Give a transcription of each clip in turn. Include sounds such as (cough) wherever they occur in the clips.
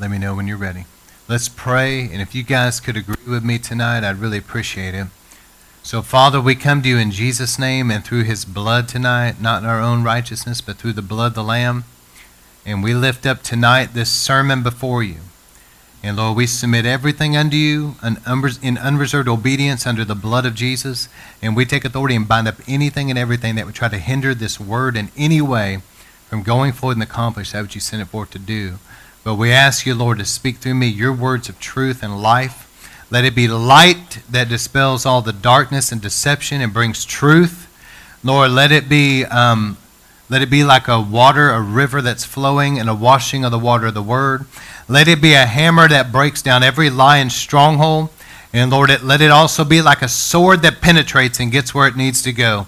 Let me know when you're ready. Let's pray, and if you guys could agree with me tonight, I'd really appreciate it. So, Father, we come to you in Jesus' name and through his blood tonight, not in our own righteousness, but through the blood of the Lamb. And we lift up tonight this sermon before you. And Lord, we submit everything unto you in unreserved obedience under the blood of Jesus. And we take authority and bind up anything and everything that would try to hinder this word in any way from going forward and accomplish that which you sent it forth to do. But we ask you, Lord, to speak through me your words of truth and life. Let it be light that dispels all the darkness and deception and brings truth. Lord, let it be um, let it be like a water, a river that's flowing and a washing of the water of the word. Let it be a hammer that breaks down every lion's stronghold. And Lord, it, let it also be like a sword that penetrates and gets where it needs to go.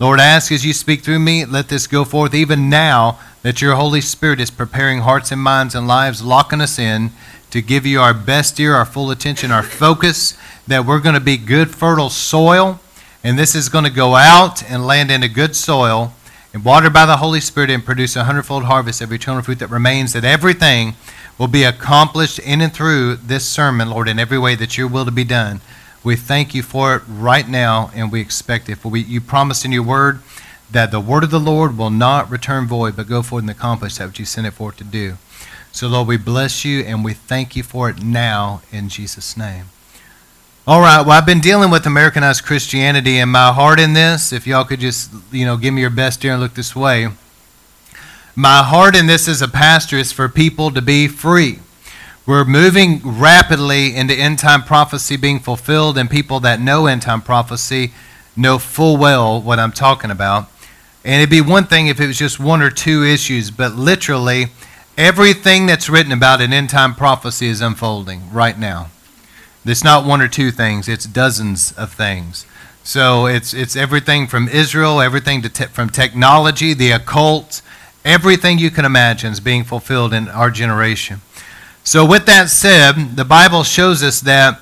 Lord, I ask as you speak through me, let this go forth even now that your Holy Spirit is preparing hearts and minds and lives, locking us in to give you our best ear, our full attention, our focus, that we're going to be good, fertile soil. And this is going to go out and land in a good soil and watered by the Holy Spirit and produce a hundredfold harvest of eternal fruit that remains, that everything will be accomplished in and through this sermon, Lord, in every way that your will to be done. We thank you for it right now, and we expect it. For we, you promised in your word that the word of the Lord will not return void, but go forth and accomplish that which you sent it forth to do. So, Lord, we bless you and we thank you for it now in Jesus' name. All right. Well, I've been dealing with Americanized Christianity, and my heart in this, if y'all could just, you know, give me your best ear and look this way. My heart in this as a pastor is for people to be free. We're moving rapidly into end time prophecy being fulfilled, and people that know end time prophecy know full well what I'm talking about. And it'd be one thing if it was just one or two issues, but literally everything that's written about in end time prophecy is unfolding right now. It's not one or two things, it's dozens of things. So it's, it's everything from Israel, everything te- from technology, the occult, everything you can imagine is being fulfilled in our generation. So, with that said, the Bible shows us that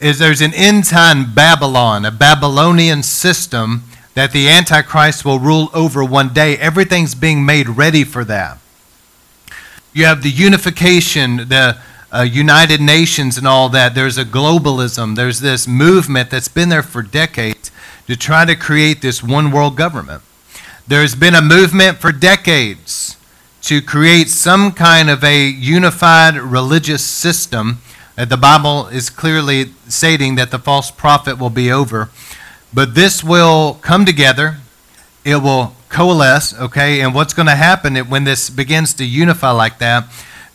is there's an end time Babylon, a Babylonian system that the Antichrist will rule over one day. Everything's being made ready for that. You have the unification, the uh, United Nations and all that, there's a globalism, there's this movement that's been there for decades to try to create this one world government. There's been a movement for decades to create some kind of a unified religious system. Uh, the Bible is clearly stating that the false prophet will be over. But this will come together, it will coalesce, okay? And what's going to happen when this begins to unify like that?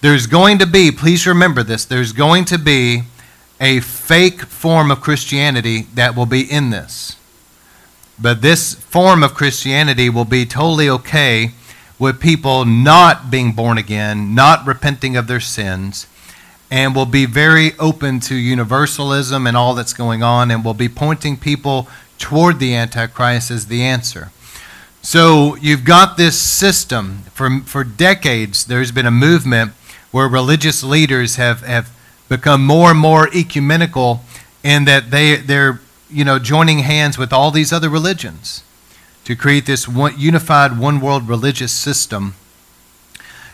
There's going to be, please remember this, there's going to be a fake form of Christianity that will be in this. But this form of Christianity will be totally okay with people not being born again, not repenting of their sins, and will be very open to universalism and all that's going on, and will be pointing people toward the Antichrist as the answer. So you've got this system. For, for decades, there's been a movement where religious leaders have, have become more and more ecumenical in that they, they're you know, joining hands with all these other religions to create this one, unified one world religious system.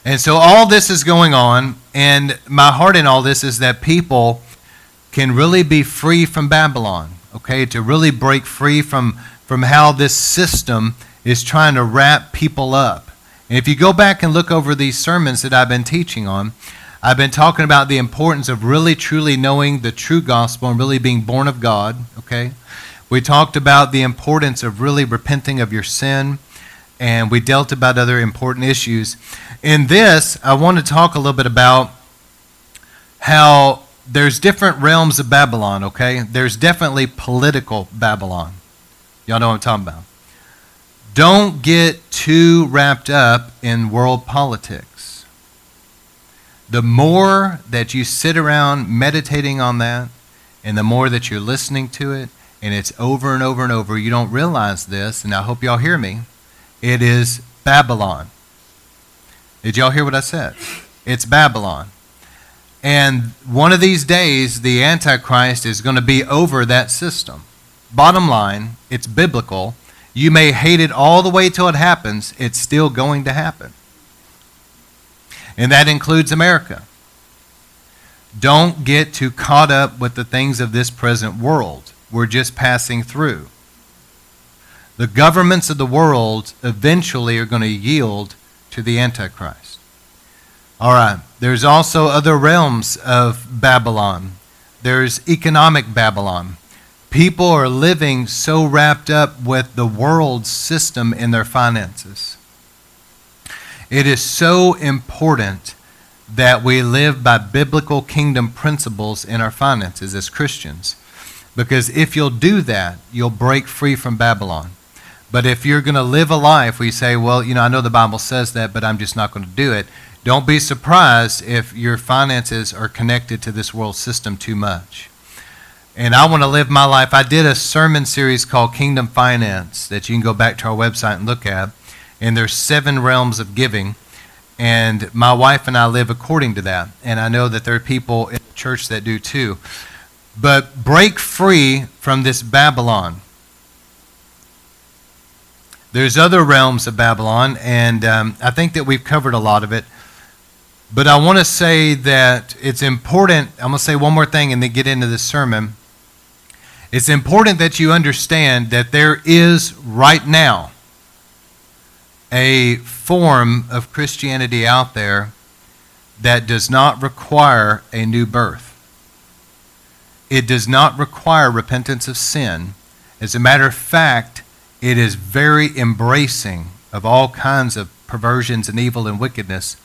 And so all this is going on, and my heart in all this is that people can really be free from Babylon, okay? To really break free from, from how this system is trying to wrap people up and if you go back and look over these sermons that I've been teaching on, I've been talking about the importance of really truly knowing the true gospel and really being born of God, okay? We talked about the importance of really repenting of your sin, and we dealt about other important issues. In this, I want to talk a little bit about how there's different realms of Babylon, okay? There's definitely political Babylon. Y'all know what I'm talking about. Don't get too wrapped up in world politics. The more that you sit around meditating on that, and the more that you're listening to it, and it's over and over and over, you don't realize this, and I hope y'all hear me. It is Babylon. Did y'all hear what I said? It's Babylon. And one of these days, the Antichrist is going to be over that system. Bottom line, it's biblical. You may hate it all the way till it happens, it's still going to happen. And that includes America. Don't get too caught up with the things of this present world. We're just passing through. The governments of the world eventually are going to yield to the Antichrist. All right, there's also other realms of Babylon. There's economic Babylon. People are living so wrapped up with the world system in their finances. It is so important that we live by biblical kingdom principles in our finances as Christians. Because if you'll do that, you'll break free from Babylon. But if you're going to live a life where you say, well, you know, I know the Bible says that, but I'm just not going to do it, don't be surprised if your finances are connected to this world system too much. And I want to live my life. I did a sermon series called Kingdom Finance that you can go back to our website and look at. And there's seven realms of giving. And my wife and I live according to that. And I know that there are people in the church that do too. But break free from this Babylon. There's other realms of Babylon, and um, I think that we've covered a lot of it. But I want to say that it's important. I'm going to say one more thing and then get into the sermon. It's important that you understand that there is right now a form of Christianity out there that does not require a new birth. It does not require repentance of sin. As a matter of fact, it is very embracing of all kinds of perversions and evil and wickedness.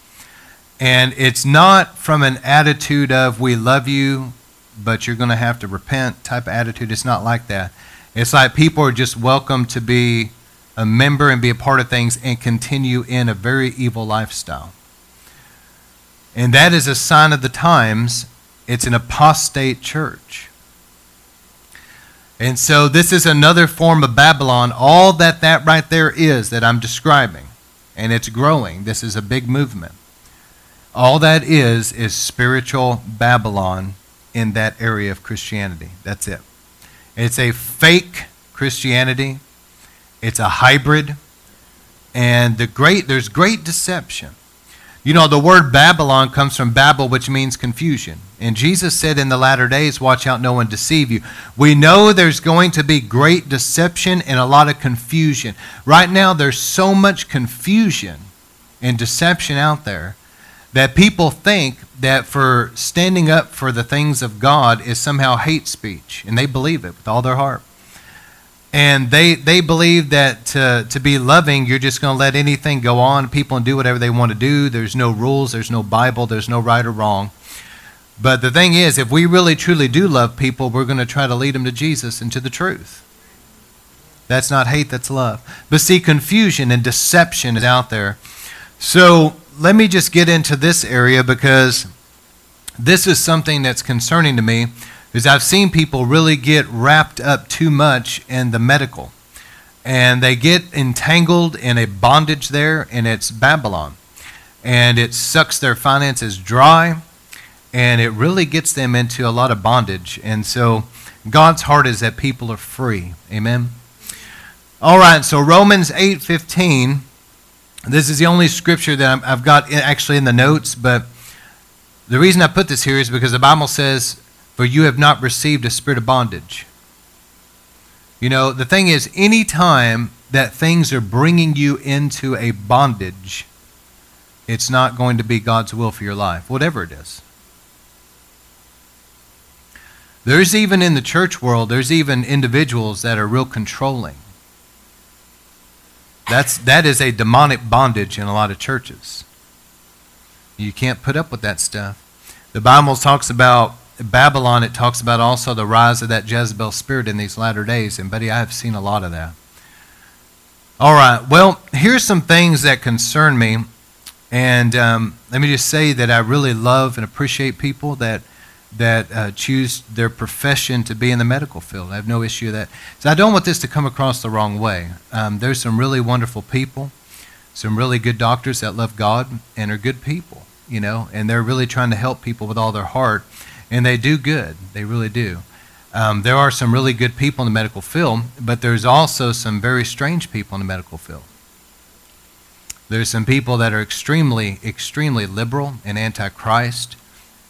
And it's not from an attitude of, we love you, but you're going to have to repent type of attitude. It's not like that. It's like people are just welcome to be a member and be a part of things and continue in a very evil lifestyle. And that is a sign of the times. It's an apostate church. And so this is another form of Babylon. All that that right there is that I'm describing, and it's growing. This is a big movement. All that is is spiritual Babylon in that area of Christianity. That's it. It's a fake Christianity. It's a hybrid. And the great there's great deception. You know, the word Babylon comes from Babel, which means confusion. And Jesus said in the latter days, Watch out, no one deceive you. We know there's going to be great deception and a lot of confusion. Right now, there's so much confusion and deception out there that people think that for standing up for the things of God is somehow hate speech. And they believe it with all their heart. And they, they believe that to, to be loving, you're just going to let anything go on, people and do whatever they want to do. There's no rules, there's no Bible, there's no right or wrong. But the thing is, if we really truly do love people, we're going to try to lead them to Jesus and to the truth. That's not hate, that's love. But see, confusion and deception is out there. So let me just get into this area because this is something that's concerning to me is I've seen people really get wrapped up too much in the medical. And they get entangled in a bondage there, and it's Babylon. And it sucks their finances dry, and it really gets them into a lot of bondage. And so God's heart is that people are free. Amen. All right, so Romans 8:15 this is the only scripture that I've got actually in the notes, but the reason I put this here is because the Bible says for you have not received a spirit of bondage. You know, the thing is, any time that things are bringing you into a bondage, it's not going to be God's will for your life, whatever it is. There's even in the church world, there's even individuals that are real controlling. That's, that is a demonic bondage in a lot of churches. You can't put up with that stuff. The Bible talks about Babylon, it talks about also the rise of that Jezebel spirit in these latter days. And, buddy, I have seen a lot of that. All right. Well, here's some things that concern me. And um, let me just say that I really love and appreciate people that that uh, choose their profession to be in the medical field. I have no issue with that. So I don't want this to come across the wrong way. Um, there's some really wonderful people, some really good doctors that love God and are good people, you know, and they're really trying to help people with all their heart and they do good. They really do. Um, there are some really good people in the medical field, but there's also some very strange people in the medical field. There's some people that are extremely, extremely liberal and anti-Christ,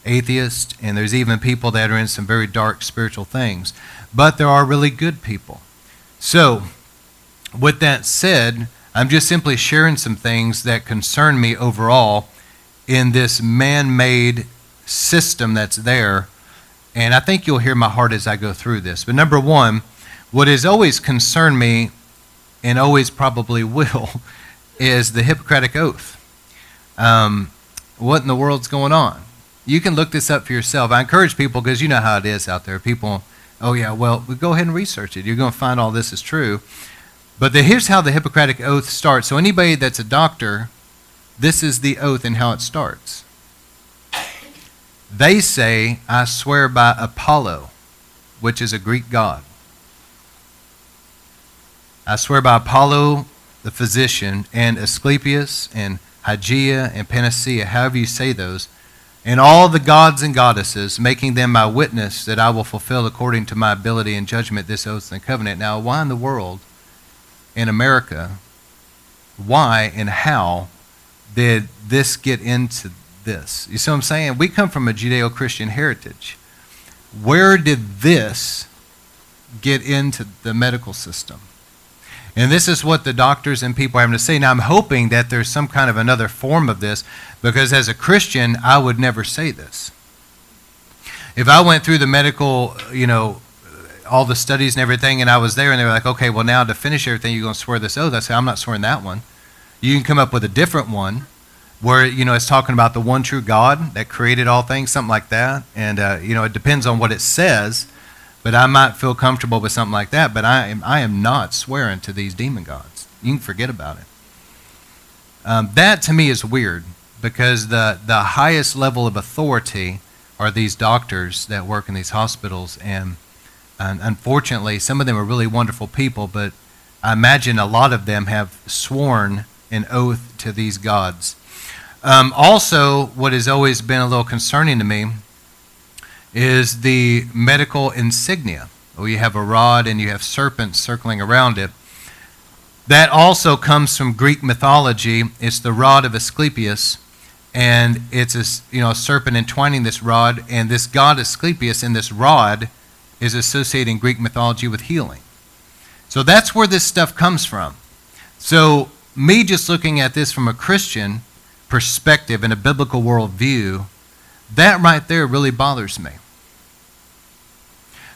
atheists, and there's even people that are in some very dark spiritual things. But there are really good people. So, with that said, I'm just simply sharing some things that concern me overall in this man made system that's there. And I think you'll hear my heart as I go through this. But number one, what has always concerned me and always probably (laughs) will is the Hippocratic Oath. Um, what in the world's going on? You can look this up for yourself. I encourage people because you know how it is out there. People, oh yeah, well, go ahead and research it. You're going to find all this is true. But the, here's how the Hippocratic Oath starts. So anybody that's a doctor, this is the oath and how it starts. They say, I swear by Apollo, which is a Greek god. I swear by Apollo, the physician, and Asclepius, and Hygeia, and Panacea, however you say those, and all the gods and goddesses, making them my witness that I will fulfill according to my ability and judgment this oath and covenant. Now, why in the world, in America, why and how did this get into this? You see what I'm saying? We come from a Judeo Christian heritage. Where did this get into the medical system? And this is what the doctors and people are having to say. Now, I'm hoping that there's some kind of another form of this because as a Christian, I would never say this. If I went through the medical, you know, all the studies and everything, and I was there, and they were like, okay, well, now to finish everything, you're going to swear this oath. I say, I'm not swearing that one. You can come up with a different one where, you know, it's talking about the one true God that created all things, something like that. And, uh, you know, it depends on what it says. But I might feel comfortable with something like that, but I am, I am not swearing to these demon gods. You can forget about it. Um, that to me is weird because the, the highest level of authority are these doctors that work in these hospitals. And, and unfortunately, some of them are really wonderful people, but I imagine a lot of them have sworn an oath to these gods. Um, also, what has always been a little concerning to me is the medical insignia. Where you have a rod and you have serpents circling around it. That also comes from Greek mythology. It's the rod of Asclepius, and it's a, you know, a serpent entwining this rod, and this god Asclepius and this rod is associated in Greek mythology with healing. So that's where this stuff comes from. So, me just looking at this from a Christian perspective and a biblical worldview, that right there really bothers me.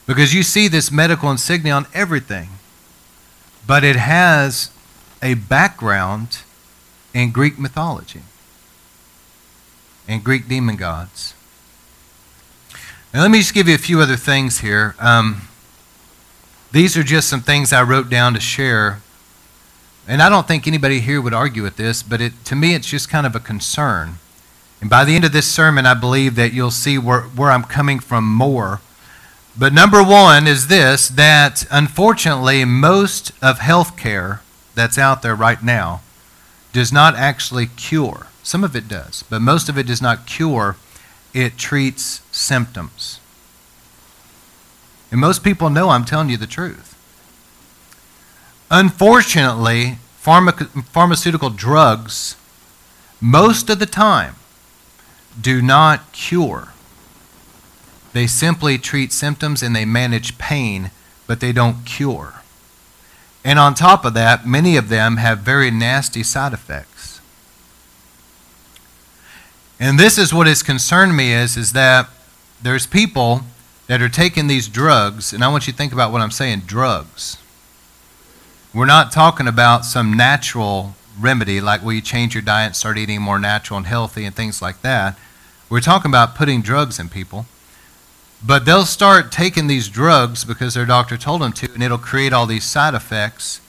Because you see this medical insignia on everything, but it has a background in Greek mythology and Greek demon gods. Now, let me just give you a few other things here. Um, these are just some things I wrote down to share. And I don't think anybody here would argue with this, but it, to me, it's just kind of a concern. And by the end of this sermon, I believe that you'll see where, where I'm coming from more but number one is this that unfortunately, most of healthcare that's out there right now does not actually cure. Some of it does, but most of it does not cure, it treats symptoms. And most people know I'm telling you the truth. Unfortunately, pharma- pharmaceutical drugs, most of the time, do not cure they simply treat symptoms and they manage pain, but they don't cure. And on top of that, many of them have very nasty side effects. And this is what has concerned me is, is that there's people that are taking these drugs, and I want you to think about what I'm saying, drugs. We're not talking about some natural remedy like where you change your diet, start eating more natural and healthy and things like that. We're talking about putting drugs in people but they'll start taking these drugs because their doctor told them to, and it'll create all these side effects.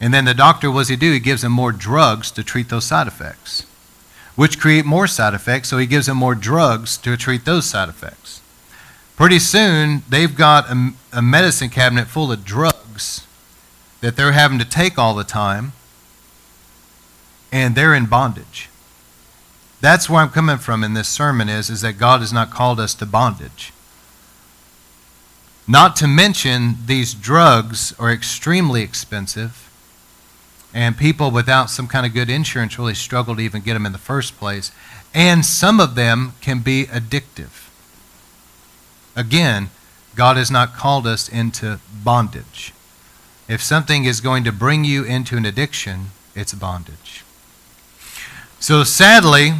And then the doctor, what does he do? He gives them more drugs to treat those side effects, which create more side effects, so he gives them more drugs to treat those side effects. Pretty soon, they've got a, a medicine cabinet full of drugs that they're having to take all the time, and they're in bondage. That's where I'm coming from in this sermon is, is that God has not called us to bondage. Not to mention, these drugs are extremely expensive. And people without some kind of good insurance really struggle to even get them in the first place. And some of them can be addictive. Again, God has not called us into bondage. If something is going to bring you into an addiction, it's bondage. So sadly,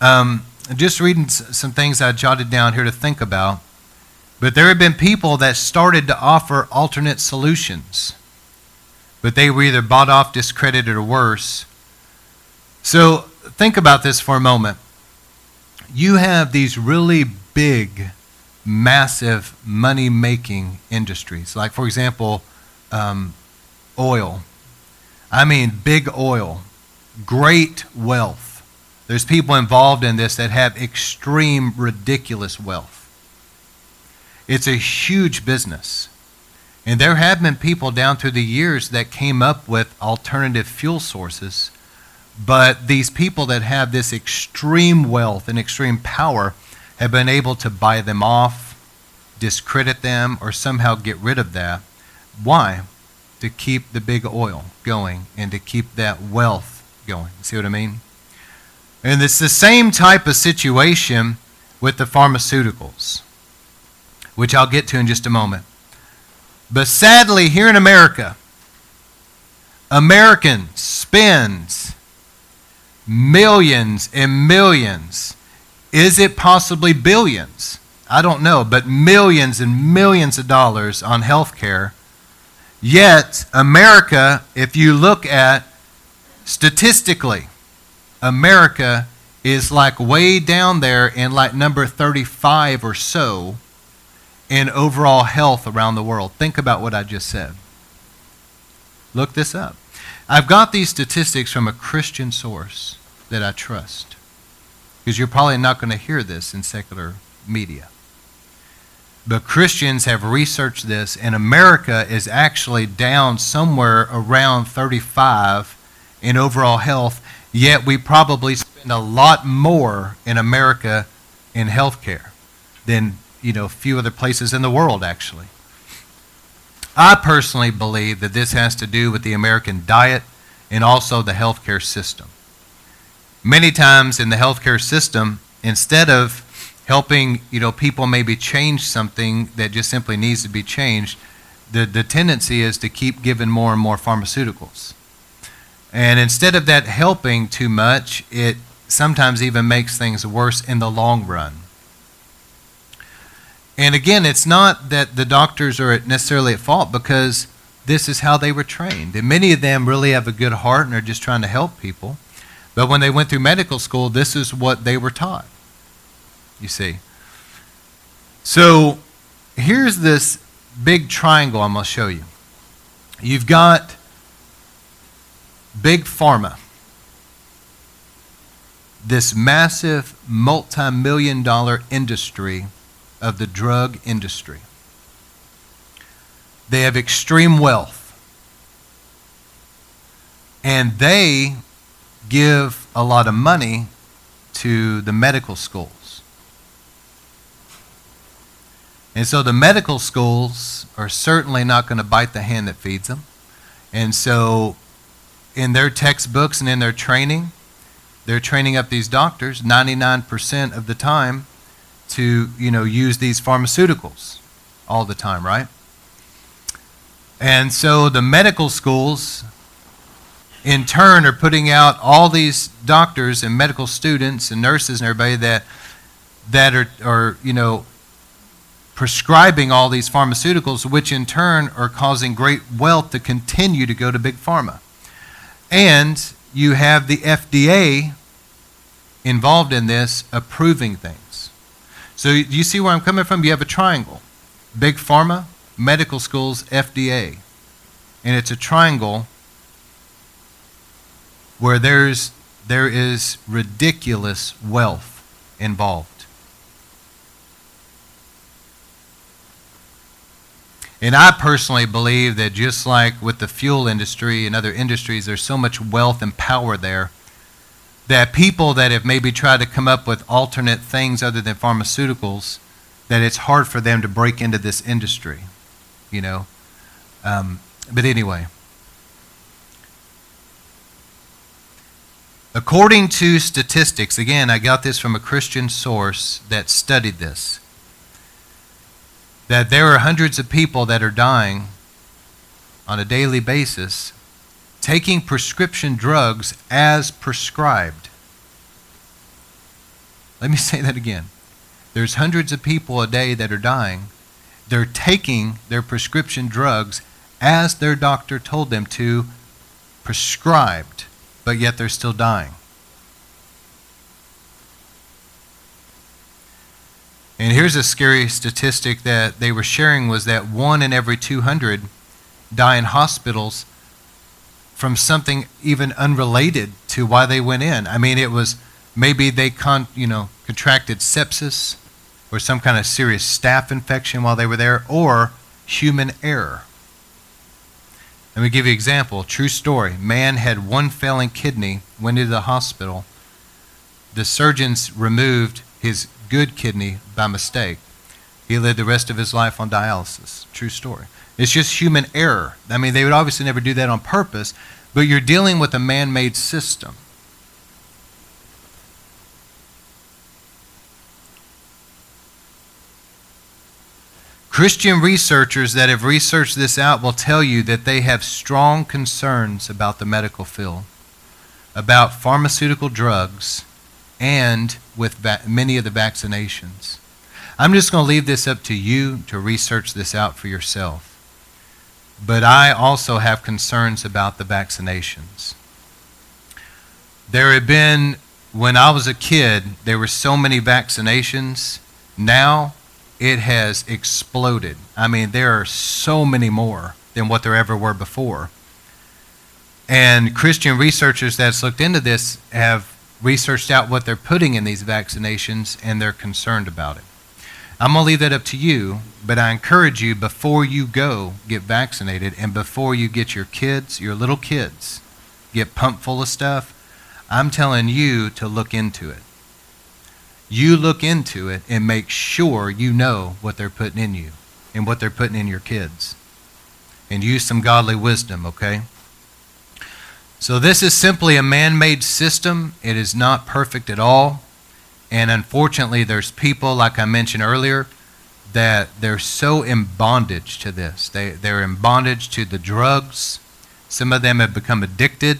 um, just reading some things I jotted down here to think about. But there have been people that started to offer alternate solutions, but they were either bought off, discredited, or worse. So think about this for a moment. You have these really big, massive money making industries, like, for example, um, oil. I mean, big oil, great wealth. There's people involved in this that have extreme, ridiculous wealth. It's a huge business. And there have been people down through the years that came up with alternative fuel sources. But these people that have this extreme wealth and extreme power have been able to buy them off, discredit them, or somehow get rid of that. Why? To keep the big oil going and to keep that wealth going. See what I mean? And it's the same type of situation with the pharmaceuticals, which I'll get to in just a moment. But sadly, here in America, Americans spends millions and millions. Is it possibly billions? I don't know, but millions and millions of dollars on health care. Yet, America, if you look at statistically, America is like way down there in like number 35 or so in overall health around the world. Think about what I just said. Look this up. I've got these statistics from a Christian source that I trust. Because you're probably not going to hear this in secular media. But Christians have researched this, and America is actually down somewhere around 35 in overall health Yet we probably spend a lot more in America in healthcare than you know few other places in the world actually. I personally believe that this has to do with the American diet and also the healthcare system. Many times in the healthcare system, instead of helping you know people maybe change something that just simply needs to be changed, the, the tendency is to keep giving more and more pharmaceuticals. And instead of that helping too much, it sometimes even makes things worse in the long run. And again, it's not that the doctors are necessarily at fault because this is how they were trained. And many of them really have a good heart and are just trying to help people. But when they went through medical school, this is what they were taught. You see. So here's this big triangle I'm going to show you. You've got Big Pharma, this massive multi million dollar industry of the drug industry. They have extreme wealth. And they give a lot of money to the medical schools. And so the medical schools are certainly not going to bite the hand that feeds them. And so in their textbooks and in their training, they're training up these doctors 99% of the time to, you know, use these pharmaceuticals all the time, right? And so the medical schools in turn are putting out all these doctors and medical students and nurses and everybody that that are, are you know prescribing all these pharmaceuticals which in turn are causing great wealth to continue to go to big pharma and you have the FDA involved in this approving things. So you see where I'm coming from? You have a triangle big pharma, medical schools, FDA. And it's a triangle where there's, there is ridiculous wealth involved. And I personally believe that just like with the fuel industry and other industries, there's so much wealth and power there that people that have maybe tried to come up with alternate things other than pharmaceuticals, that it's hard for them to break into this industry, you know. Um, but anyway, according to statistics, again, I got this from a Christian source that studied this, that there are hundreds of people that are dying on a daily basis taking prescription drugs as prescribed. Let me (laughs) say that again. There's hundreds of people a day that are dying. They're taking their prescription drugs as their doctor told them to, prescribed, but yet they're still dying. And here's a scary statistic that they were sharing was that one in every 200 die in hospitals from something even unrelated to why they went in. I mean, it was maybe they con, you know, contracted sepsis or some kind of serious staph infection while they were there or human error. Let me give you an example. True story. Man had one failing kidney, went into the hospital. The surgeons removed his good kidney by mistake. He lived the rest of his life on dialysis. True story. It's just human error. I mean, they would obviously never do that on purpose, but you're dealing with a man made system. Christian researchers that have researched this out will tell you that they have strong concerns about the medical field, about pharmaceutical drugs, and with va- many of the vaccinations. I'm just going to leave this up to you to research this out for yourself. But I also have concerns about the vaccinations. There have been, when I was a kid, there were so many vaccinations. Now, it has exploded. I mean, there are so many more than what there ever were before. And Christian researchers that's looked into this have researched out what they're putting in these vaccinations and they're concerned about it. I'm going to leave that up to you, but I encourage you before you go get vaccinated and before you get your kids, your little kids, get pumped full of stuff, I'm telling you to look into it you look into it and make sure you know what they're putting in you and what they're putting in your kids. And use some godly wisdom, okay? So, this is simply a man made system. It is not perfect at all. And unfortunately, there's people, like I mentioned earlier, that they're so in bondage to this. They, they're in bondage to the drugs. Some of them have become addicted.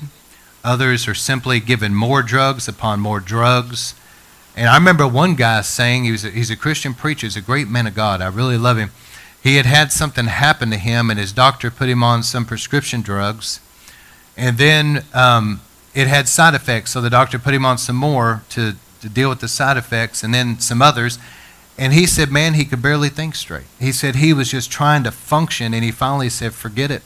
Others are simply given more drugs upon more drugs and I remember one guy saying, he was a, he's a Christian preacher, he's a great man of God. I really love him. He had had something happen to him, and his doctor put him on some prescription drugs. And then um, it had side effects, so the doctor put him on some more to, to deal with the side effects, and then some others. And he said, man, he could barely think straight. He said he was just trying to function, and he finally said, forget it.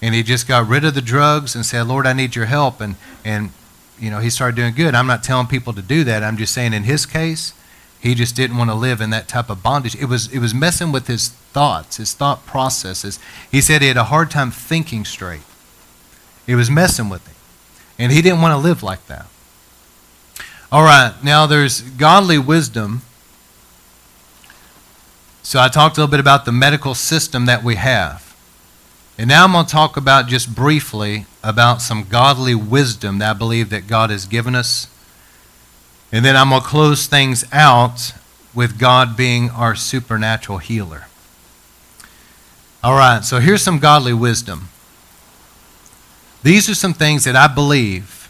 And he just got rid of the drugs and said, Lord, I need your help. And, and you know, he started doing good. I'm not telling people to do that. I'm just saying in his case, he just didn't want to live in that type of bondage. It was it was messing with his thoughts, his thought processes. He said he had a hard time thinking straight. It was messing with him. And he didn't want to live like that. All right, now there's godly wisdom. So I talked a little bit about the medical system that we have. And now I'm going to talk about just briefly about some godly wisdom that I believe that God has given us. And then I'm going to close things out with God being our supernatural healer. All right, so here's some godly wisdom. These are some things that I believe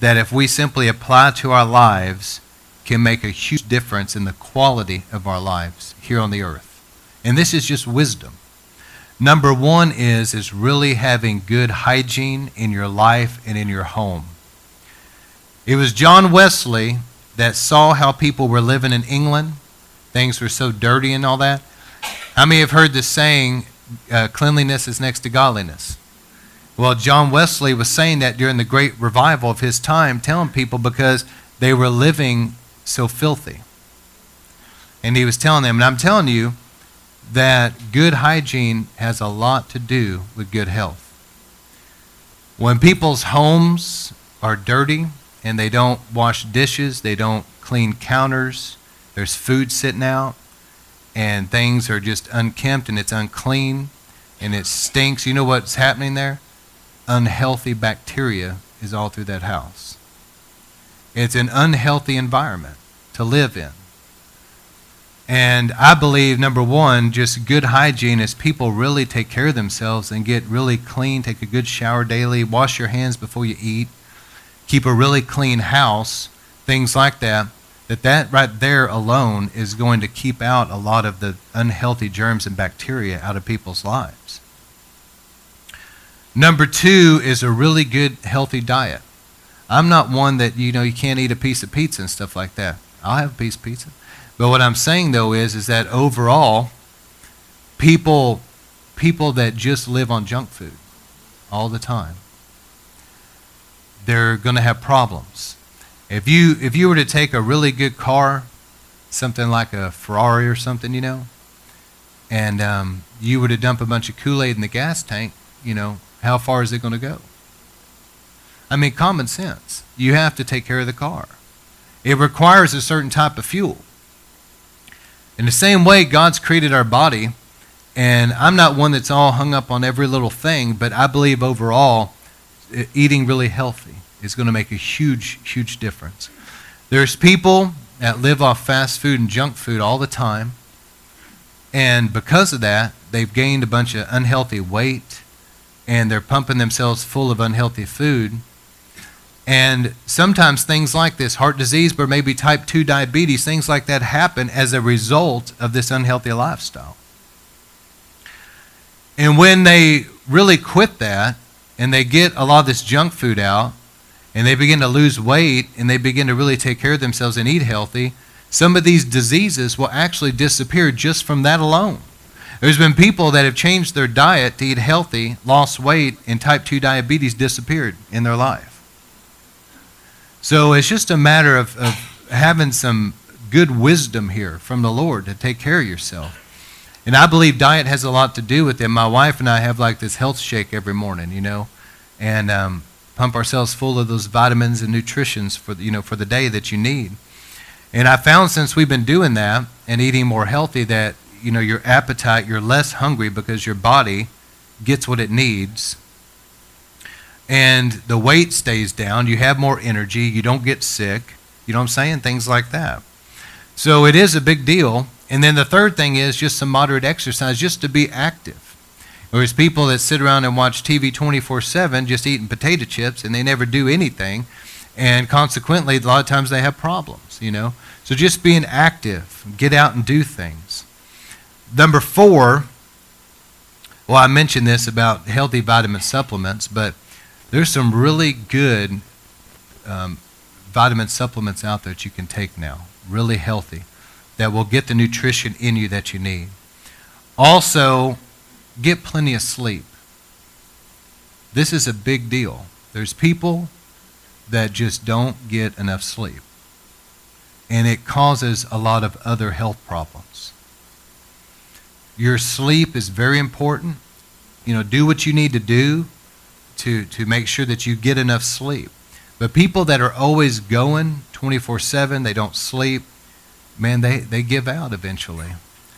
that if we simply apply to our lives can make a huge difference in the quality of our lives here on the earth. And this is just wisdom. Number one is, is really having good hygiene in your life and in your home. It was John Wesley that saw how people were living in England. Things were so dirty and all that. How many have heard the saying, uh, cleanliness is next to godliness? Well, John Wesley was saying that during the great revival of his time, telling people because they were living so filthy. And he was telling them, and I'm telling you, that good hygiene has a lot to do with good health. When people's homes are dirty and they don't wash dishes, they don't clean counters, there's food sitting out, and things are just unkempt and it's unclean and it stinks, you know what's happening there? Unhealthy bacteria is all through that house. It's an unhealthy environment to live in. And I believe, number one, just good hygiene is people really take care of themselves and get really clean, take a good shower daily, wash your hands before you eat, keep a really clean house, things like that. That that right there alone is going to keep out a lot of the unhealthy germs and bacteria out of people's lives. Number two is a really good healthy diet. I'm not one that you know you can't eat a piece of pizza and stuff like that. I'll have a piece of pizza. But what I'm saying though is is that overall people people that just live on junk food all the time they're going to have problems. If you if you were to take a really good car, something like a Ferrari or something, you know, and um, you were to dump a bunch of Kool-Aid in the gas tank, you know, how far is it going to go? I mean, common sense. You have to take care of the car. It requires a certain type of fuel. In the same way, God's created our body, and I'm not one that's all hung up on every little thing, but I believe overall, eating really healthy is going to make a huge, huge difference. There's people that live off fast food and junk food all the time, and because of that, they've gained a bunch of unhealthy weight, and they're pumping themselves full of unhealthy food and sometimes things like this, heart disease, or maybe type 2 diabetes, things like that happen as a result of this unhealthy lifestyle. And when they really quit that and they get a lot of this junk food out and they begin to lose weight and they begin to really take care of themselves and eat healthy, some of these diseases will actually disappear just from that alone. There's been people that have changed their diet to eat healthy, lost weight, and type 2 diabetes disappeared in their life. So it's just a matter of, of having some good wisdom here from the Lord to take care of yourself. And I believe diet has a lot to do with it. My wife and I have like this health shake every morning, you know, and um, pump ourselves full of those vitamins and nutritions for you know for the day that you need. And I found since we've been doing that and eating more healthy that you know your appetite, you're less hungry because your body gets what it needs and the weight stays down. You have more energy. You don't get sick. You know what I'm saying? Things like that. So it is a big deal. And then the third thing is just some moderate exercise, just to be active. There's people that sit around and watch TV 24 7 just eating potato chips and they never do anything. And consequently, a lot of times they have problems, you know. So just being active, get out and do things. Number four, well, I mentioned this about healthy vitamin supplements, but there's some really good um, vitamin supplements out there that you can take now, really healthy, that will get the nutrition in you that you need. Also, get plenty of sleep. This is a big deal. There's people that just don't get enough sleep, and it causes a lot of other health problems. Your sleep is very important. You know, do what you need to do to, to make sure that you get enough sleep. But people that are always going 24 7, they don't sleep, man, they, they give out eventually.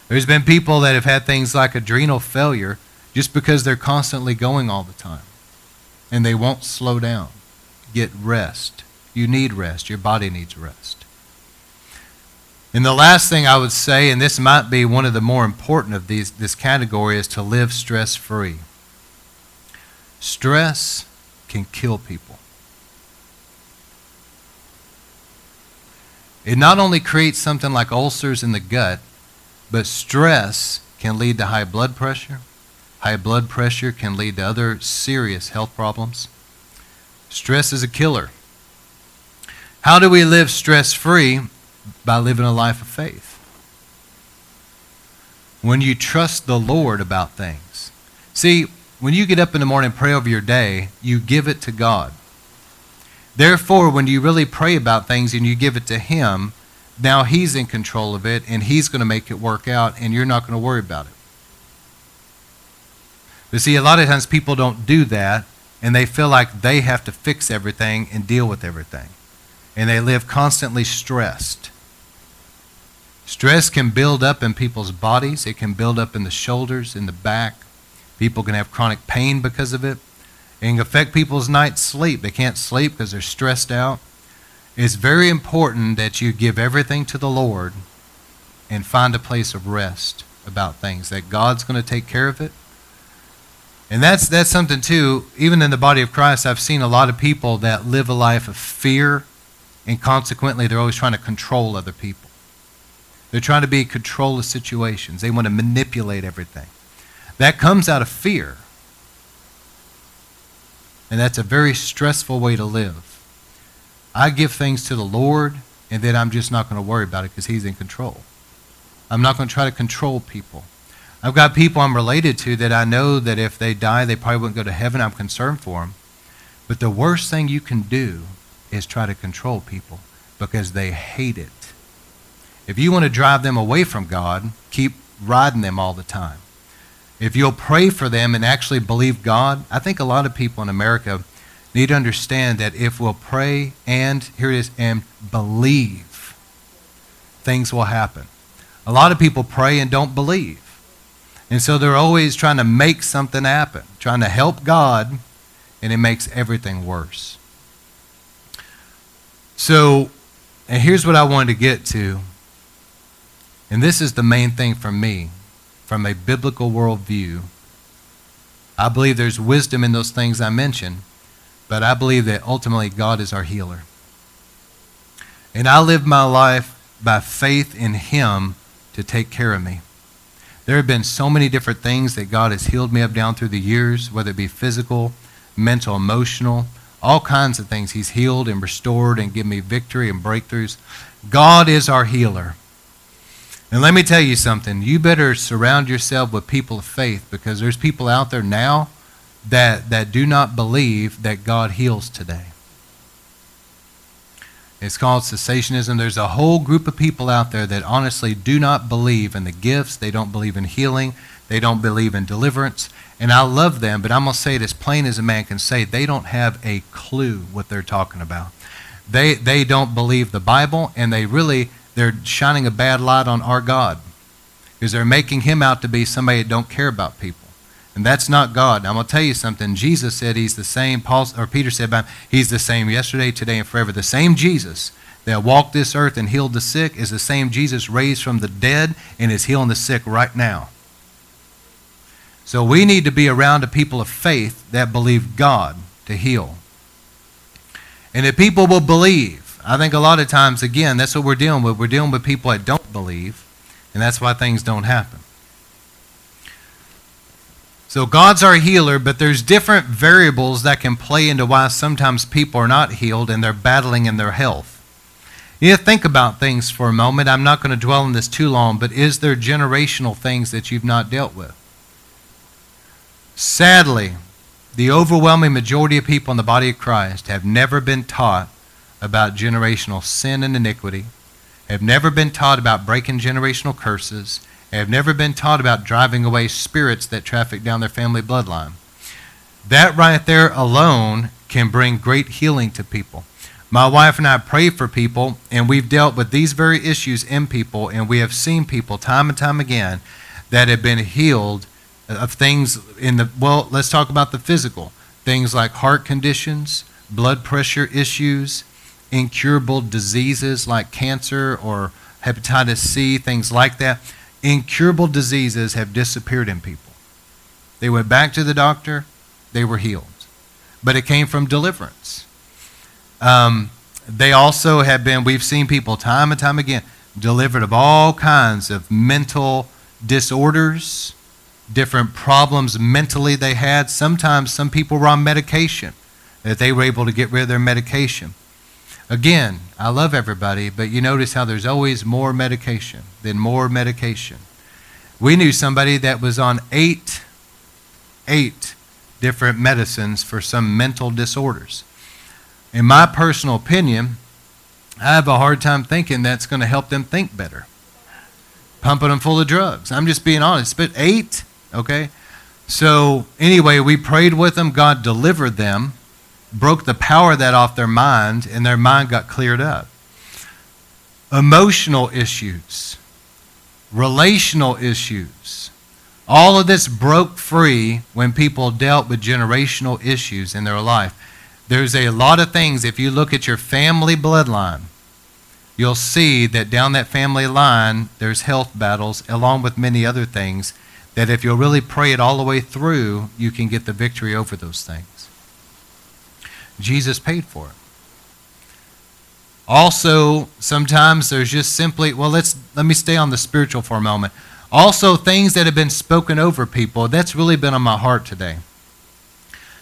There's been people that have had things like adrenal failure just because they're constantly going all the time. And they won't slow down. Get rest. You need rest. Your body needs rest. And the last thing I would say, and this might be one of the more important of these, this category, is to live stress free. Stress can kill people. It not only creates something like ulcers in the gut, but stress can lead to high blood pressure. High blood pressure can lead to other serious health problems. Stress is a killer. How do we live stress free? By living a life of faith. When you trust the Lord about things. See, when you get up in the morning and pray over your day, you give it to God. Therefore, when you really pray about things and you give it to Him, now He's in control of it and He's going to make it work out and you're not going to worry about it. But see, a lot of times people don't do that and they feel like they have to fix everything and deal with everything. And they live constantly stressed. Stress can build up in people's bodies, it can build up in the shoulders, in the back, People can have chronic pain because of it. It can affect people's night's sleep. They can't sleep because they're stressed out. it's very important that you give everything to the Lord and find a place of rest about things, that God's going to take care of it. And that's, that's something, too. Even in the body of Christ, I've seen a lot of people that live a life of fear, and consequently, they're always trying to control other people. They're trying to be control of situations, they want to manipulate everything. That comes out of fear. And that's a very stressful way to live. I give things to the Lord, and then I'm just not going to worry about it because He's in control. I'm not going to try to control people. I've got people I'm related to that I know that if they die, they probably wouldn't go to heaven. I'm concerned for them. But the worst thing you can do is try to control people because they hate it. If you want to drive them away from God, keep riding them all the time. If you'll pray for them and actually believe God, I think a lot of people in America need to understand that if we'll pray and, here it is, and believe, things will happen. A lot of people pray and don't believe. And so they're always trying to make something happen, trying to help God, and it makes everything worse. So, and here's what I wanted to get to. And this is the main thing for me from a biblical worldview. I believe there's wisdom in those things I mentioned, but I believe that ultimately God is our healer. And I live my life by faith in Him to take care of me. There have been so many different things that God has healed me of down through the years, whether it be physical, mental, emotional, all kinds of things. He's healed and restored and given me victory and breakthroughs. God is our healer. And let me tell you something. You better surround yourself with people of faith because there's people out there now that, that do not believe that God heals today. It's called cessationism. There's a whole group of people out there that honestly do not believe in the gifts. They don't believe in healing. They don't believe in deliverance. And I love them, but I'm going to say it as plain as a man can say they don't have a clue what they're talking about. They, they don't believe the Bible, and they really, they're shining a bad light on our God because they're making him out to be somebody that don't care about people. And that's not God. I'm going to tell you something. Jesus said he's the same, Paul, or Peter said about him, he's the same yesterday, today, and forever. The same Jesus that walked this earth and healed the sick is the same Jesus raised from the dead and is healing the sick right now. So we need to be around a people of faith that believe God to heal. And if people will believe, I think a lot of times, again, that's what we're dealing with. We're dealing with people that don't believe, and that's why things don't happen. So God's our healer, but there's different variables that can play into why sometimes people are not healed and they're battling in their health. You think about things for a moment. I'm not going to dwell on this too long, but is there generational things that you've not dealt with? Sadly, the overwhelming majority of people in the body of Christ have never been taught about generational sin and iniquity, have never been taught about breaking generational curses, have never been taught about driving away spirits that traffic down their family bloodline. That right there alone can bring great healing to people. My wife and I pray for people, and we've dealt with these very issues in people, and we have seen people time and time again that have been healed of things in the, well, let's talk about the physical. Things like heart conditions, blood pressure issues, incurable diseases like cancer or hepatitis C, things like that. Incurable diseases have disappeared in people. They went back to the doctor, they were healed. But it came from deliverance. Um, they also have been, we've seen people time and time again, delivered of all kinds of mental disorders, different problems mentally they had. Sometimes some people were on medication, that they were able to get rid of their medication. Again, I love everybody, but you notice how there's always more medication than more medication. We knew somebody that was on eight, eight different medicines for some mental disorders. In my personal opinion, I have a hard time thinking that's going to help them think better. Pumping them full of drugs. I'm just being honest. But eight Okay? So, anyway, we prayed with them. God delivered them, broke the power of that off their mind, and their mind got cleared up. Emotional issues, relational issues, all of this broke free when people dealt with generational issues in their life. There's a lot of things, if you look at your family bloodline, you'll see that down that family line, there's health battles, along with many other things, that if you'll really pray it all the way through, you can get the victory over those things. Jesus paid for it. Also, sometimes there's just simply, well, let's let me stay on the spiritual for a moment. Also, things that have been spoken over people. That's really been on my heart today.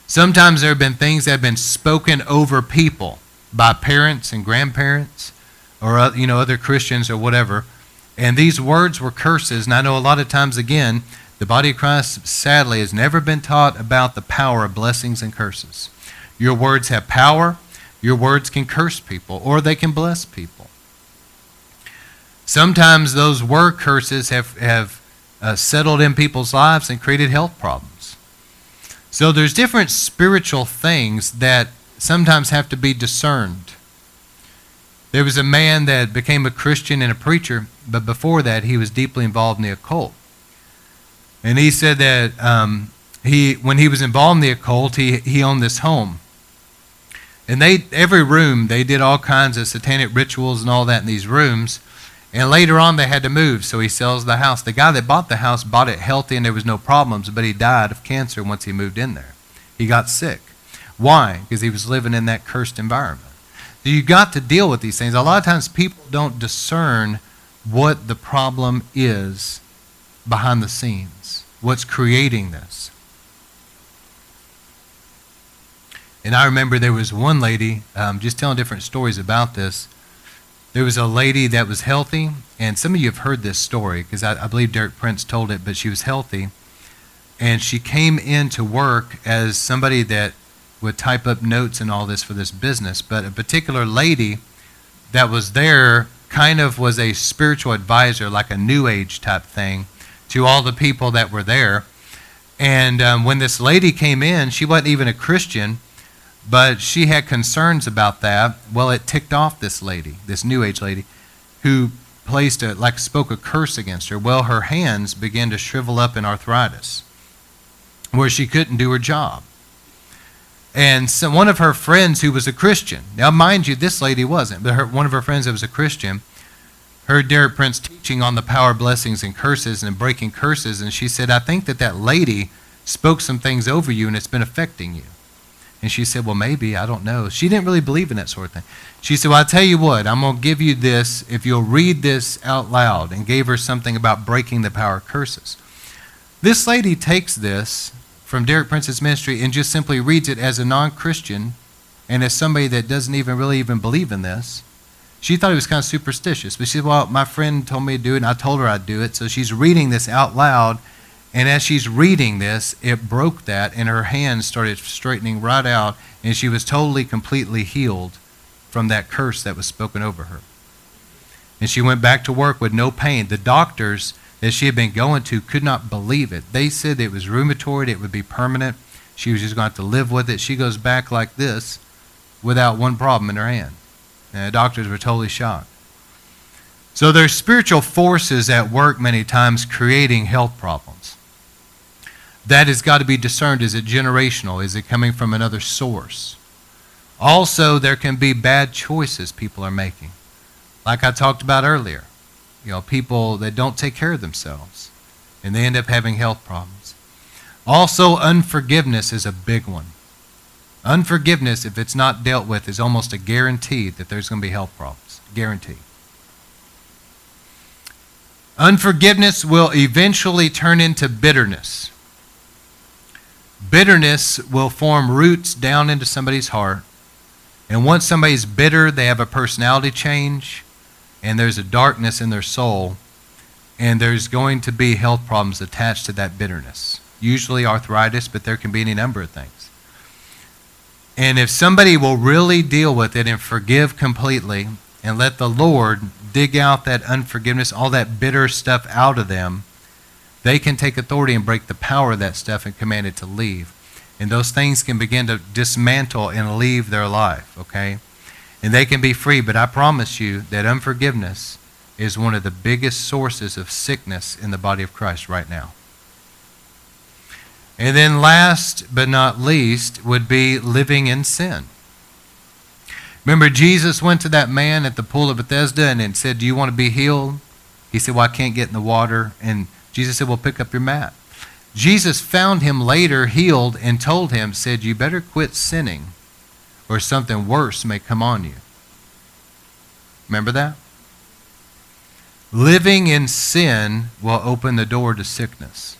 Sometimes there have been things that have been spoken over people by parents and grandparents or uh, you know other Christians or whatever. And these words were curses. And I know a lot of times again, the body of Christ sadly has never been taught about the power of blessings and curses. Your words have power. Your words can curse people or they can bless people. Sometimes those word curses have, have uh, settled in people's lives and created health problems. So there's different spiritual things that sometimes have to be discerned. There was a man that became a Christian and a preacher, but before that, he was deeply involved in the occult. And he said that um, he, when he was involved in the occult, he, he owned this home. And they, every room, they did all kinds of satanic rituals and all that in these rooms. And later on, they had to move, so he sells the house. The guy that bought the house bought it healthy and there was no problems, but he died of cancer once he moved in there. He got sick. Why? Because he was living in that cursed environment. So you got to deal with these things. A lot of times people don't discern what the problem is behind the scenes, what's creating this. And I remember there was one lady, um, just telling different stories about this there was a lady that was healthy, and some of you have heard this story because I, I, believe Derek Prince told it, but she was healthy. And she came in to work as somebody that would type up notes and all this for this business. But a particular lady that was there kind of was a spiritual advisor, like a new age type thing, to all the people that were there. And um, when this lady came in, she wasn't even a Christian but she had concerns about that. Well, it ticked off this lady, this New Age lady, who placed a, like, spoke a curse against her. Well, her hands began to shrivel up in arthritis, where she couldn't do her job. And so one of her friends who was a Christian, now mind you, this lady wasn't, but her, one of her friends that was a Christian, heard Derek Prince teaching on the power of blessings and curses and breaking curses, and she said, I think that that lady spoke some things over you and it's been affecting you. And she said, Well, maybe, I don't know. She didn't really believe in that sort of thing. She said, Well, I'll tell you what, I'm going to give you this if you'll read this out loud, and gave her something about breaking the power of curses. This lady takes this from Derek Prince's ministry and just simply reads it as a non Christian and as somebody that doesn't even really even believe in this. She thought it was kind of superstitious, but she said, Well, my friend told me to do it, and I told her I'd do it. So she's reading this out loud and as she's reading this, it broke that, and her hands started straightening right out, and she was totally, completely healed from that curse that was spoken over her. And she went back to work with no pain. The doctors that she had been going to could not believe it. They said it was rheumatoid, it would be permanent. She was just going to have to live with it. She goes back like this without one problem in her hand. And the doctors were totally shocked. So there's spiritual forces at work many times creating health problems that has got to be discerned. Is it generational? Is it coming from another source? Also, there can be bad choices people are making. Like I talked about earlier, you know, people that don't take care of themselves and they end up having health problems. Also, unforgiveness is a big one. Unforgiveness, if it's not dealt with, is almost a guarantee that there's going to be health problems. Guarantee. Unforgiveness will eventually turn into bitterness. Bitterness will form roots down into somebody's heart. And once somebody's bitter, they have a personality change, and there's a darkness in their soul, and there's going to be health problems attached to that bitterness. Usually arthritis, but there can be any number of things. And if somebody will really deal with it and forgive completely and let the Lord dig out that unforgiveness, all that bitter stuff out of them, they can take authority and break the power of that stuff and command it to leave. And those things can begin to dismantle and leave their life, okay? And they can be free, but I promise you that unforgiveness is one of the biggest sources of sickness in the body of Christ right now. And then last but not least would be living in sin. Remember, Jesus went to that man at the pool of Bethesda and, said, Do you want to be healed? He said, Well, I can't get in the water. And Jesus said, Well, pick up your mat. Jesus found him later healed and told him, said, You better quit sinning or something worse may come on you. Remember that? Living in sin will open the door to sickness.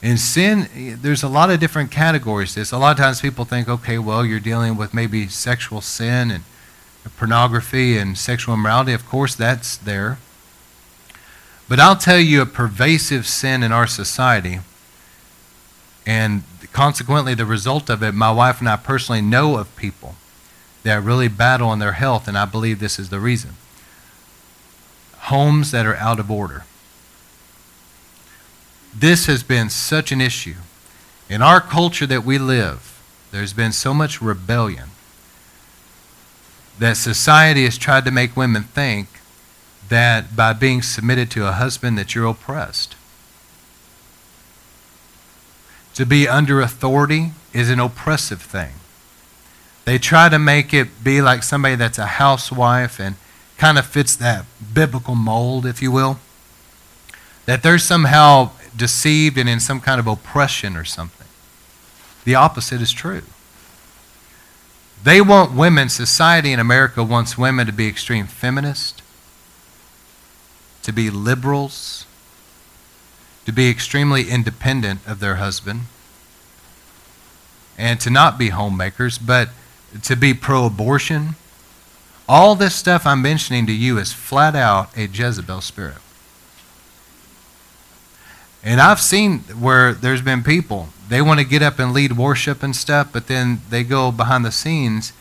In sin, there's a lot of different categories this. A lot of times people think, okay, well, you're dealing with maybe sexual sin and pornography and sexual immorality. Of course, that's there. But I'll tell you a pervasive sin in our society, and consequently, the result of it, my wife and I personally know of people that really battle in their health, and I believe this is the reason. Homes that are out of order. This has been such an issue. In our culture that we live, there's been so much rebellion that society has tried to make women think that by being submitted to a husband that you're oppressed. To be under authority is an oppressive thing. They try to make it be like somebody that's a housewife and kind of fits that biblical mold, if you will. That they're somehow deceived and in some kind of oppression or something. The opposite is true. They want women, society in America wants women to be extreme feminist, to be liberals, to be extremely independent of their husband, and to not be homemakers, but to be pro abortion. All this stuff I'm mentioning to you is flat out a Jezebel spirit. And I've seen where there's been people, they want to get up and lead worship and stuff, but then they go behind the scenes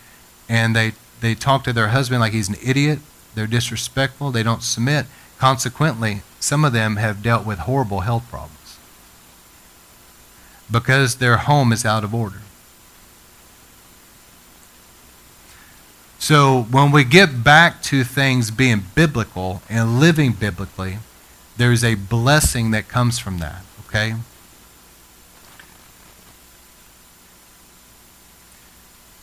and they, they talk to their husband like he's an idiot. They're disrespectful. They don't submit. Consequently, some of them have dealt with horrible health problems because their home is out of order. So when we get back to things being biblical and living biblically, there's a blessing that comes from that, okay?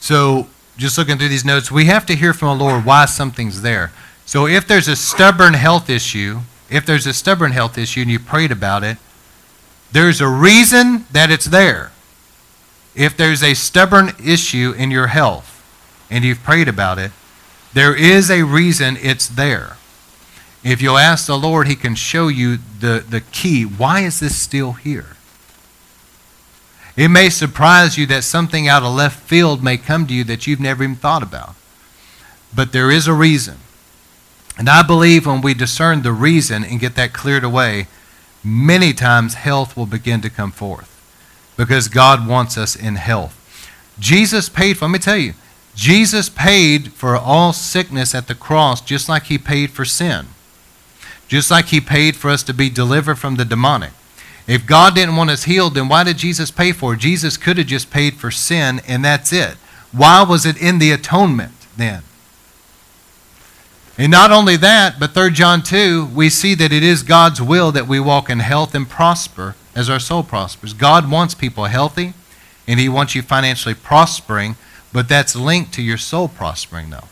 So just looking through these notes, we have to hear from the Lord why something's there. So if there's a stubborn health issue, if there's a stubborn health issue and you prayed about it, there's a reason that it's there. If there's a stubborn issue in your health and you've prayed about it, there is a reason it's there. If you'll ask the Lord, He can show you the, the key. Why is this still here? It may surprise you that something out of left field may come to you that you've never even thought about. But there is a reason. And I believe when we discern the reason and get that cleared away, many times health will begin to come forth because God wants us in health. Jesus paid for, let me tell you, Jesus paid for all sickness at the cross just like he paid for sin. Just like he paid for us to be delivered from the demonic. If God didn't want us healed, then why did Jesus pay for it? Jesus could have just paid for sin and that's it. Why was it in the atonement then? And not only that, but 3 John 2, we see that it is God's will that we walk in health and prosper as our soul prospers. God wants people healthy, and He wants you financially prospering, but that's linked to your soul prospering, though.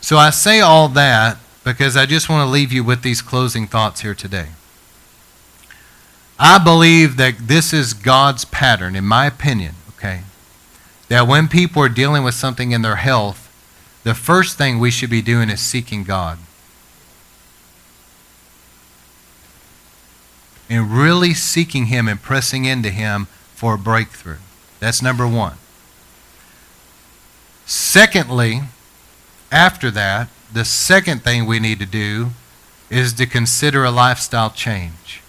So I say all that because I just want to leave you with these closing thoughts here today. I believe that this is God's pattern, in my opinion, okay? That when people are dealing with something in their health, the first thing we should be doing is seeking God. And really seeking Him and pressing into Him for a breakthrough. That's number one. Secondly, after that, the second thing we need to do is to consider a lifestyle change.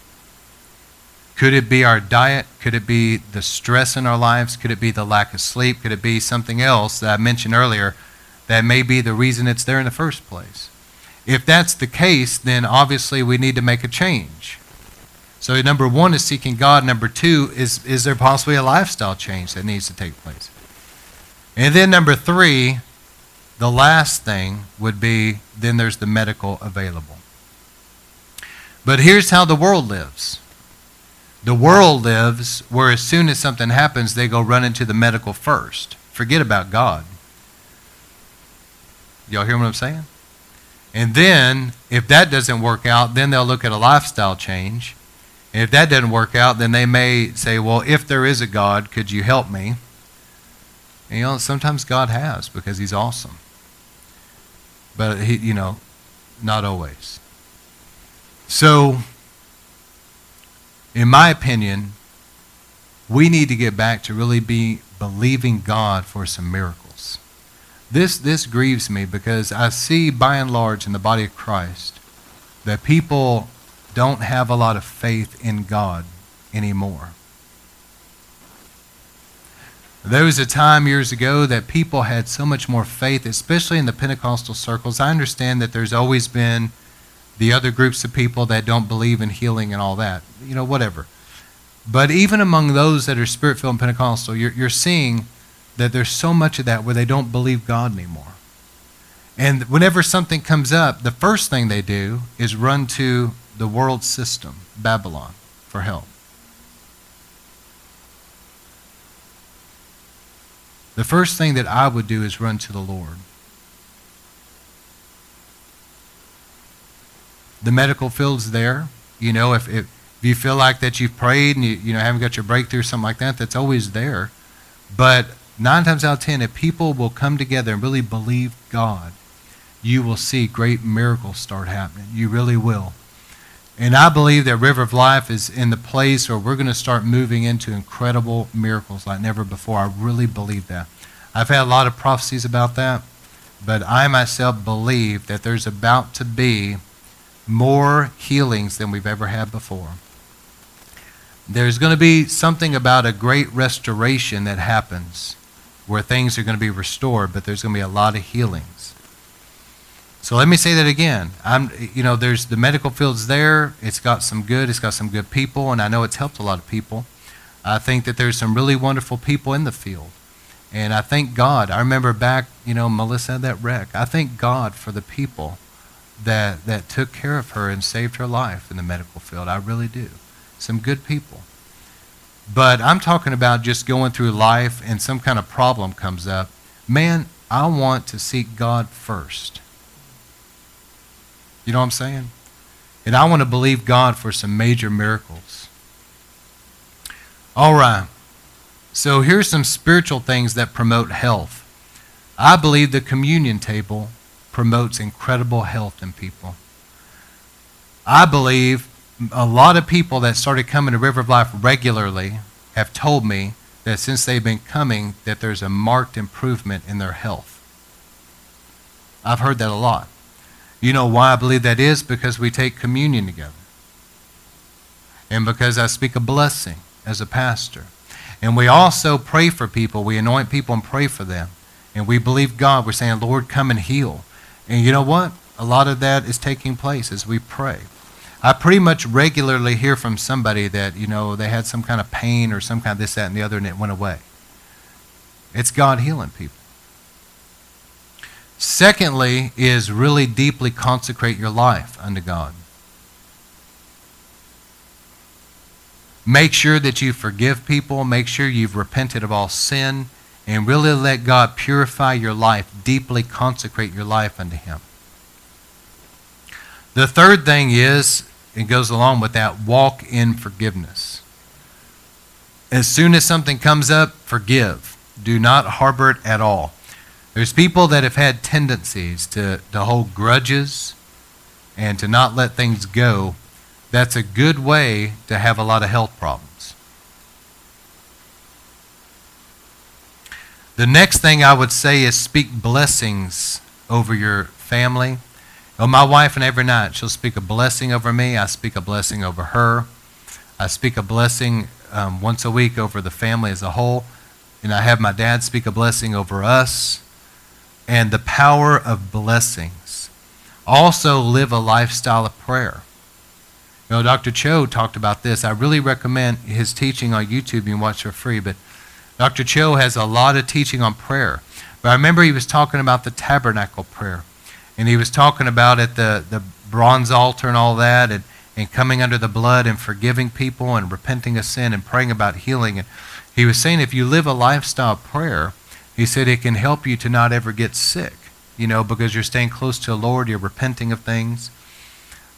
Could it be our diet? Could it be the stress in our lives? Could it be the lack of sleep? Could it be something else that I mentioned earlier that may be the reason it's there in the first place? If that's the case, then obviously we need to make a change. So number one is seeking God. Number two is is there possibly a lifestyle change that needs to take place? And then number three, the last thing would be then there's the medical available. But here's how the world lives. The world lives where as soon as something happens, they go run into the medical first. Forget about God. Y'all hear what I'm saying? And then, if that doesn't work out, then they'll look at a lifestyle change. And if that doesn't work out, then they may say, Well, if there is a God, could you help me? And, you know, sometimes God has because He's awesome. But, he, you know, not always. So, in my opinion, we need to get back to really be believing God for some miracles. This, this grieves me because I see by and large in the body of Christ that people don't have a lot of faith in God anymore. There was a time years ago that people had so much more faith, especially in the Pentecostal circles. I understand that there's always been the other groups of people that don't believe in healing and all that, you know, whatever. But even among those that are spirit filled and Pentecostal, you're, you're seeing that there's so much of that where they don't believe God anymore. And whenever something comes up, the first thing they do is run to the world system, Babylon, for help. The first thing that I would do is run to the Lord. The medical field's there. You know, if, if, if you feel like that you've prayed and you, you know haven't got your breakthrough or something like that, that's always there. But nine times out of ten, if people will come together and really believe God, you will see great miracles start happening. You really will. And I believe that River of Life is in the place where we're going to start moving into incredible miracles like never before. I really believe that. I've had a lot of prophecies about that, but I myself believe that there's about to be more healings than we've ever had before. There's going to be something about a great restoration that happens where things are going to be restored, but there's going to be a lot of healings. So let me say that again. I'm, you know, there's the medical field's there. It's got some good. It's got some good people, and I know it's helped a lot of people. I think that there's some really wonderful people in the field, and I thank God. I remember back, you know, Melissa had that wreck. I thank God for the people that that took care of her and saved her life in the medical field. I really do. Some good people. But I'm talking about just going through life and some kind of problem comes up. Man, I want to seek God first. You know what I'm saying? And I want to believe God for some major miracles. All right. So here's some spiritual things that promote health. I believe the communion table promotes incredible health in people. I believe a lot of people that started coming to River of Life regularly have told me that since they've been coming that there's a marked improvement in their health. I've heard that a lot. You know why I believe that is? Because we take communion together. And because I speak a blessing as a pastor. And we also pray for people. We anoint people and pray for them. And we believe God. We're saying, Lord, come and heal. And you know what? A lot of that is taking place as we pray. I pretty much regularly hear from somebody that, you know, they had some kind of pain or some kind of this, that, and the other, and it went away. It's God healing people. Secondly, is really deeply consecrate your life unto God. Make sure that you forgive people. Make sure you've repented of all sin. And really let God purify your life, deeply consecrate your life unto Him. The third thing is, it goes along with that, walk in forgiveness. As soon as something comes up, forgive. Do not harbor it at all. There's people that have had tendencies to, to hold grudges and to not let things go. That's a good way to have a lot of health problems. The next thing I would say is speak blessings over your family. Oh, my wife, and every night she'll speak a blessing over me. I speak a blessing over her. I speak a blessing um, once a week over the family as a whole. And I have my dad speak a blessing over us and the power of blessings. Also, live a lifestyle of prayer. You know, Dr. Cho talked about this. I really recommend his teaching on YouTube. You can watch for free. But Dr. Cho has a lot of teaching on prayer. But I remember he was talking about the tabernacle prayer. And he was talking about it, the, the bronze altar and all that. And, and coming under the blood and forgiving people and repenting of sin and praying about healing. And he was saying if you live a lifestyle of prayer, he said it can help you to not ever get sick, you know, because you're staying close to the Lord, you're repenting of things.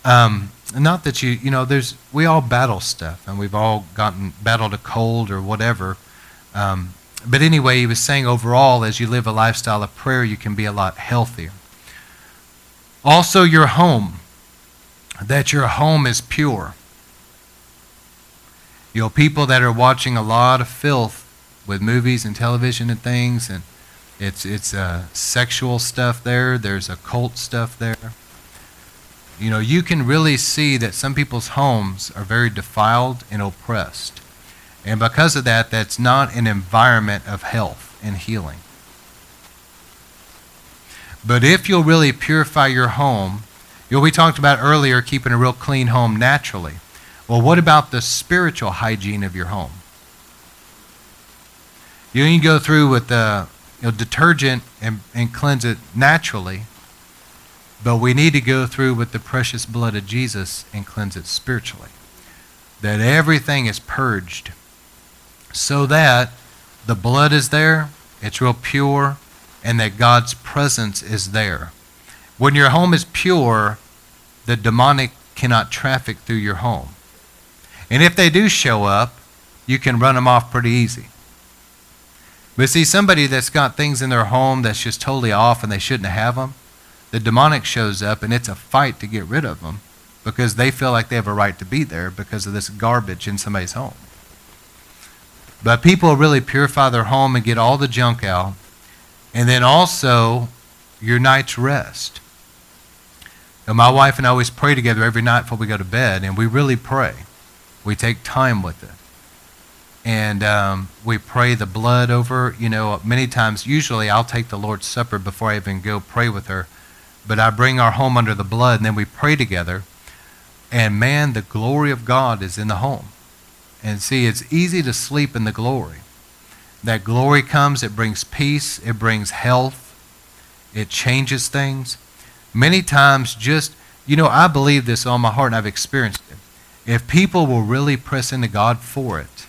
Um, not that you, you know, there's, we all battle stuff and we've all gotten, battled a cold or whatever. Um, but anyway, he was saying overall, as you live a lifestyle of prayer, you can be a lot healthier. Also, your home, that your home is pure. You know, people that are watching a lot of filth with movies and television and things, and it's it's uh, sexual stuff there. There's occult stuff there. You know, you can really see that some people's homes are very defiled and oppressed. And because of that, that's not an environment of health and healing. But if you'll really purify your home, you know, we talked about earlier keeping a real clean home naturally. Well, what about the spiritual hygiene of your home? You can go through with the you know, detergent and, and cleanse it naturally, but we need to go through with the precious blood of Jesus and cleanse it spiritually. That everything is purged so that the blood is there, it's real pure, and that God's presence is there. When your home is pure, the demonic cannot traffic through your home. And if they do show up, you can run them off pretty easy. But see, somebody that's got things in their home that's just totally off and they shouldn't have them, the demonic shows up and it's a fight to get rid of them because they feel like they have a right to be there because of this garbage in somebody's home. But people really purify their home and get all the junk out. And then also your night's rest. And my wife and I always pray together every night before we go to bed, and we really pray. We take time with it. And um, we pray the blood over, you know, many times, usually I'll take the Lord's Supper before I even go pray with her. But I bring our home under the blood, and then we pray together. And man, the glory of God is in the home. And see, it's easy to sleep in the glory. That glory comes, it brings peace, it brings health, it changes things. Many times, just, you know, I believe this on my heart and I've experienced it. If people will really press into God for it,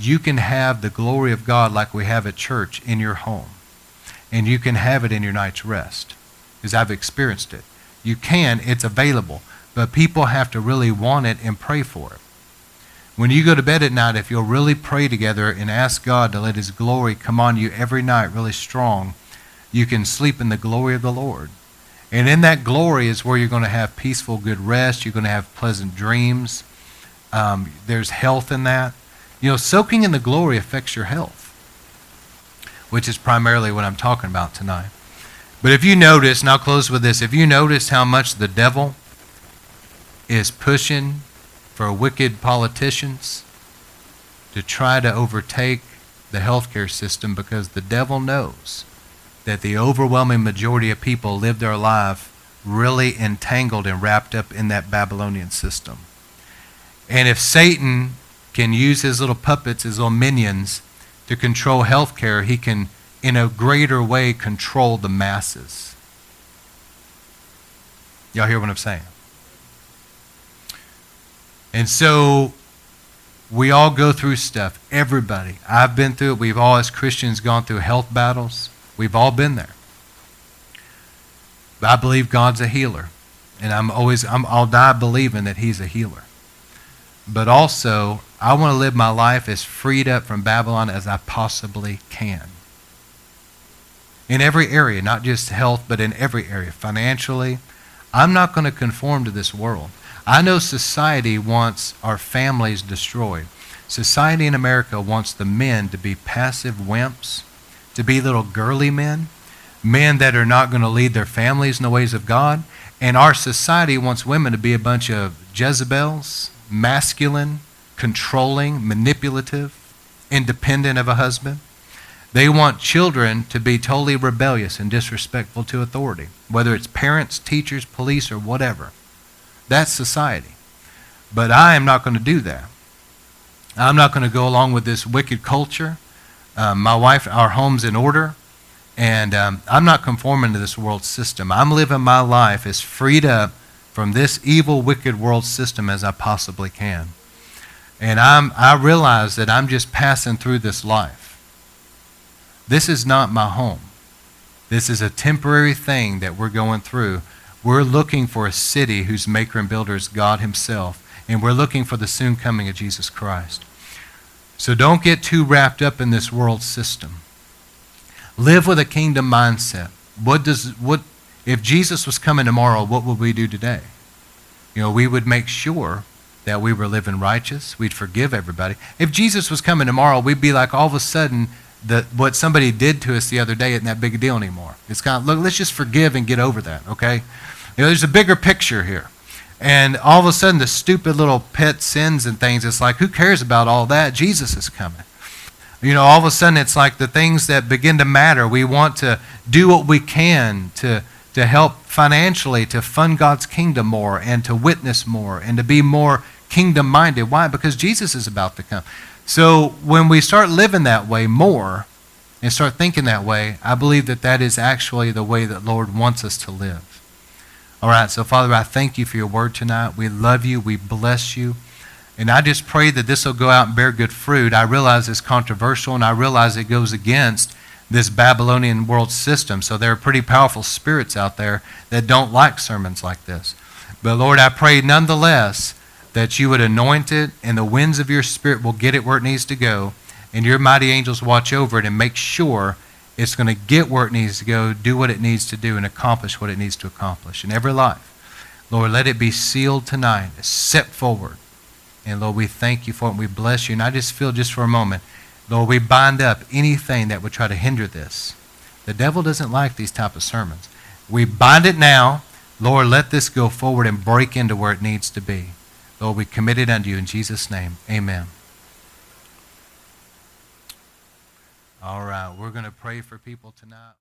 you can have the glory of God like we have at church in your home. And you can have it in your night's rest. Because I've experienced it. You can, it's available. But people have to really want it and pray for it. When you go to bed at night, if you'll really pray together and ask God to let His glory come on you every night really strong, you can sleep in the glory of the Lord. And in that glory is where you're going to have peaceful, good rest. You're going to have pleasant dreams. Um, there's health in that. You know, soaking in the glory affects your health, which is primarily what I'm talking about tonight. But if you notice, and I'll close with this, if you notice how much the devil is pushing for wicked politicians to try to overtake the healthcare system because the devil knows that the overwhelming majority of people live their life really entangled and wrapped up in that Babylonian system. And if Satan can use his little puppets, his little minions, to control healthcare, he can, in a greater way, control the masses. Y'all hear what I'm saying? And so we all go through stuff. Everybody. I've been through it. We've all, as Christians, gone through health battles. We've all been there. But I believe God's a healer. And I'm always, I'm, I'll die believing that He's a healer. But also, I want to live my life as freed up from Babylon as I possibly can. In every area, not just health, but in every area. Financially, I'm not going to conform to this world. I know society wants our families destroyed. Society in America wants the men to be passive wimps, to be little girly men, men that are not going to lead their families in the ways of God. And our society wants women to be a bunch of Jezebels, masculine, controlling, manipulative, independent of a husband. They want children to be totally rebellious and disrespectful to authority, whether it's parents, teachers, police, or whatever. That's society. But I am not going to do that. I'm not going to go along with this wicked culture. Um, my wife, our home's in order, and um, I'm not conforming to this world system. I'm living my life as freed up from this evil, wicked world system as I possibly can. And I'm, I realize that I'm just passing through this life. This is not my home. This is a temporary thing that we're going through. We're looking for a city whose maker and builder is God Himself, and we're looking for the soon coming of Jesus Christ. So don't get too wrapped up in this world system. Live with a kingdom mindset. What does what if Jesus was coming tomorrow, what would we do today? You know, we would make sure that we were living righteous. We'd forgive everybody. If Jesus was coming tomorrow, we'd be like all of a sudden that what somebody did to us the other day isn't that big a deal anymore. It's kind of look, let's just forgive and get over that, okay? You know, there's a bigger picture here. And all of a sudden, the stupid little pet sins and things, it's like, who cares about all that? Jesus is coming. You know, all of a sudden, it's like the things that begin to matter. We want to do what we can to, to help financially, to fund God's kingdom more, and to witness more, and to be more kingdom minded. Why? Because Jesus is about to come. So when we start living that way more and start thinking that way, I believe that that is actually the way that Lord wants us to live. All right, so Father, I thank you for your word tonight. We love you. We bless you. And I just pray that this will go out and bear good fruit. I realize it's controversial and I realize it goes against this Babylonian world system. So there are pretty powerful spirits out there that don't like sermons like this. But Lord, I pray nonetheless that you would anoint it, and the winds of your spirit will get it where it needs to go, and your mighty angels watch over it and make sure it's going to get where it needs to go, do what it needs to do, and accomplish what it needs to accomplish in every life. Lord, let it be sealed tonight, set forward. And Lord, we thank you for it, we bless you. And I just feel just for a moment, Lord, we bind up anything that would try to hinder this. The devil doesn't like these type of sermons. We bind it now. Lord, let this go forward and break into where it needs to be. Lord, we commit it unto you in Jesus' name. Amen. All right, we're going to pray for people tonight.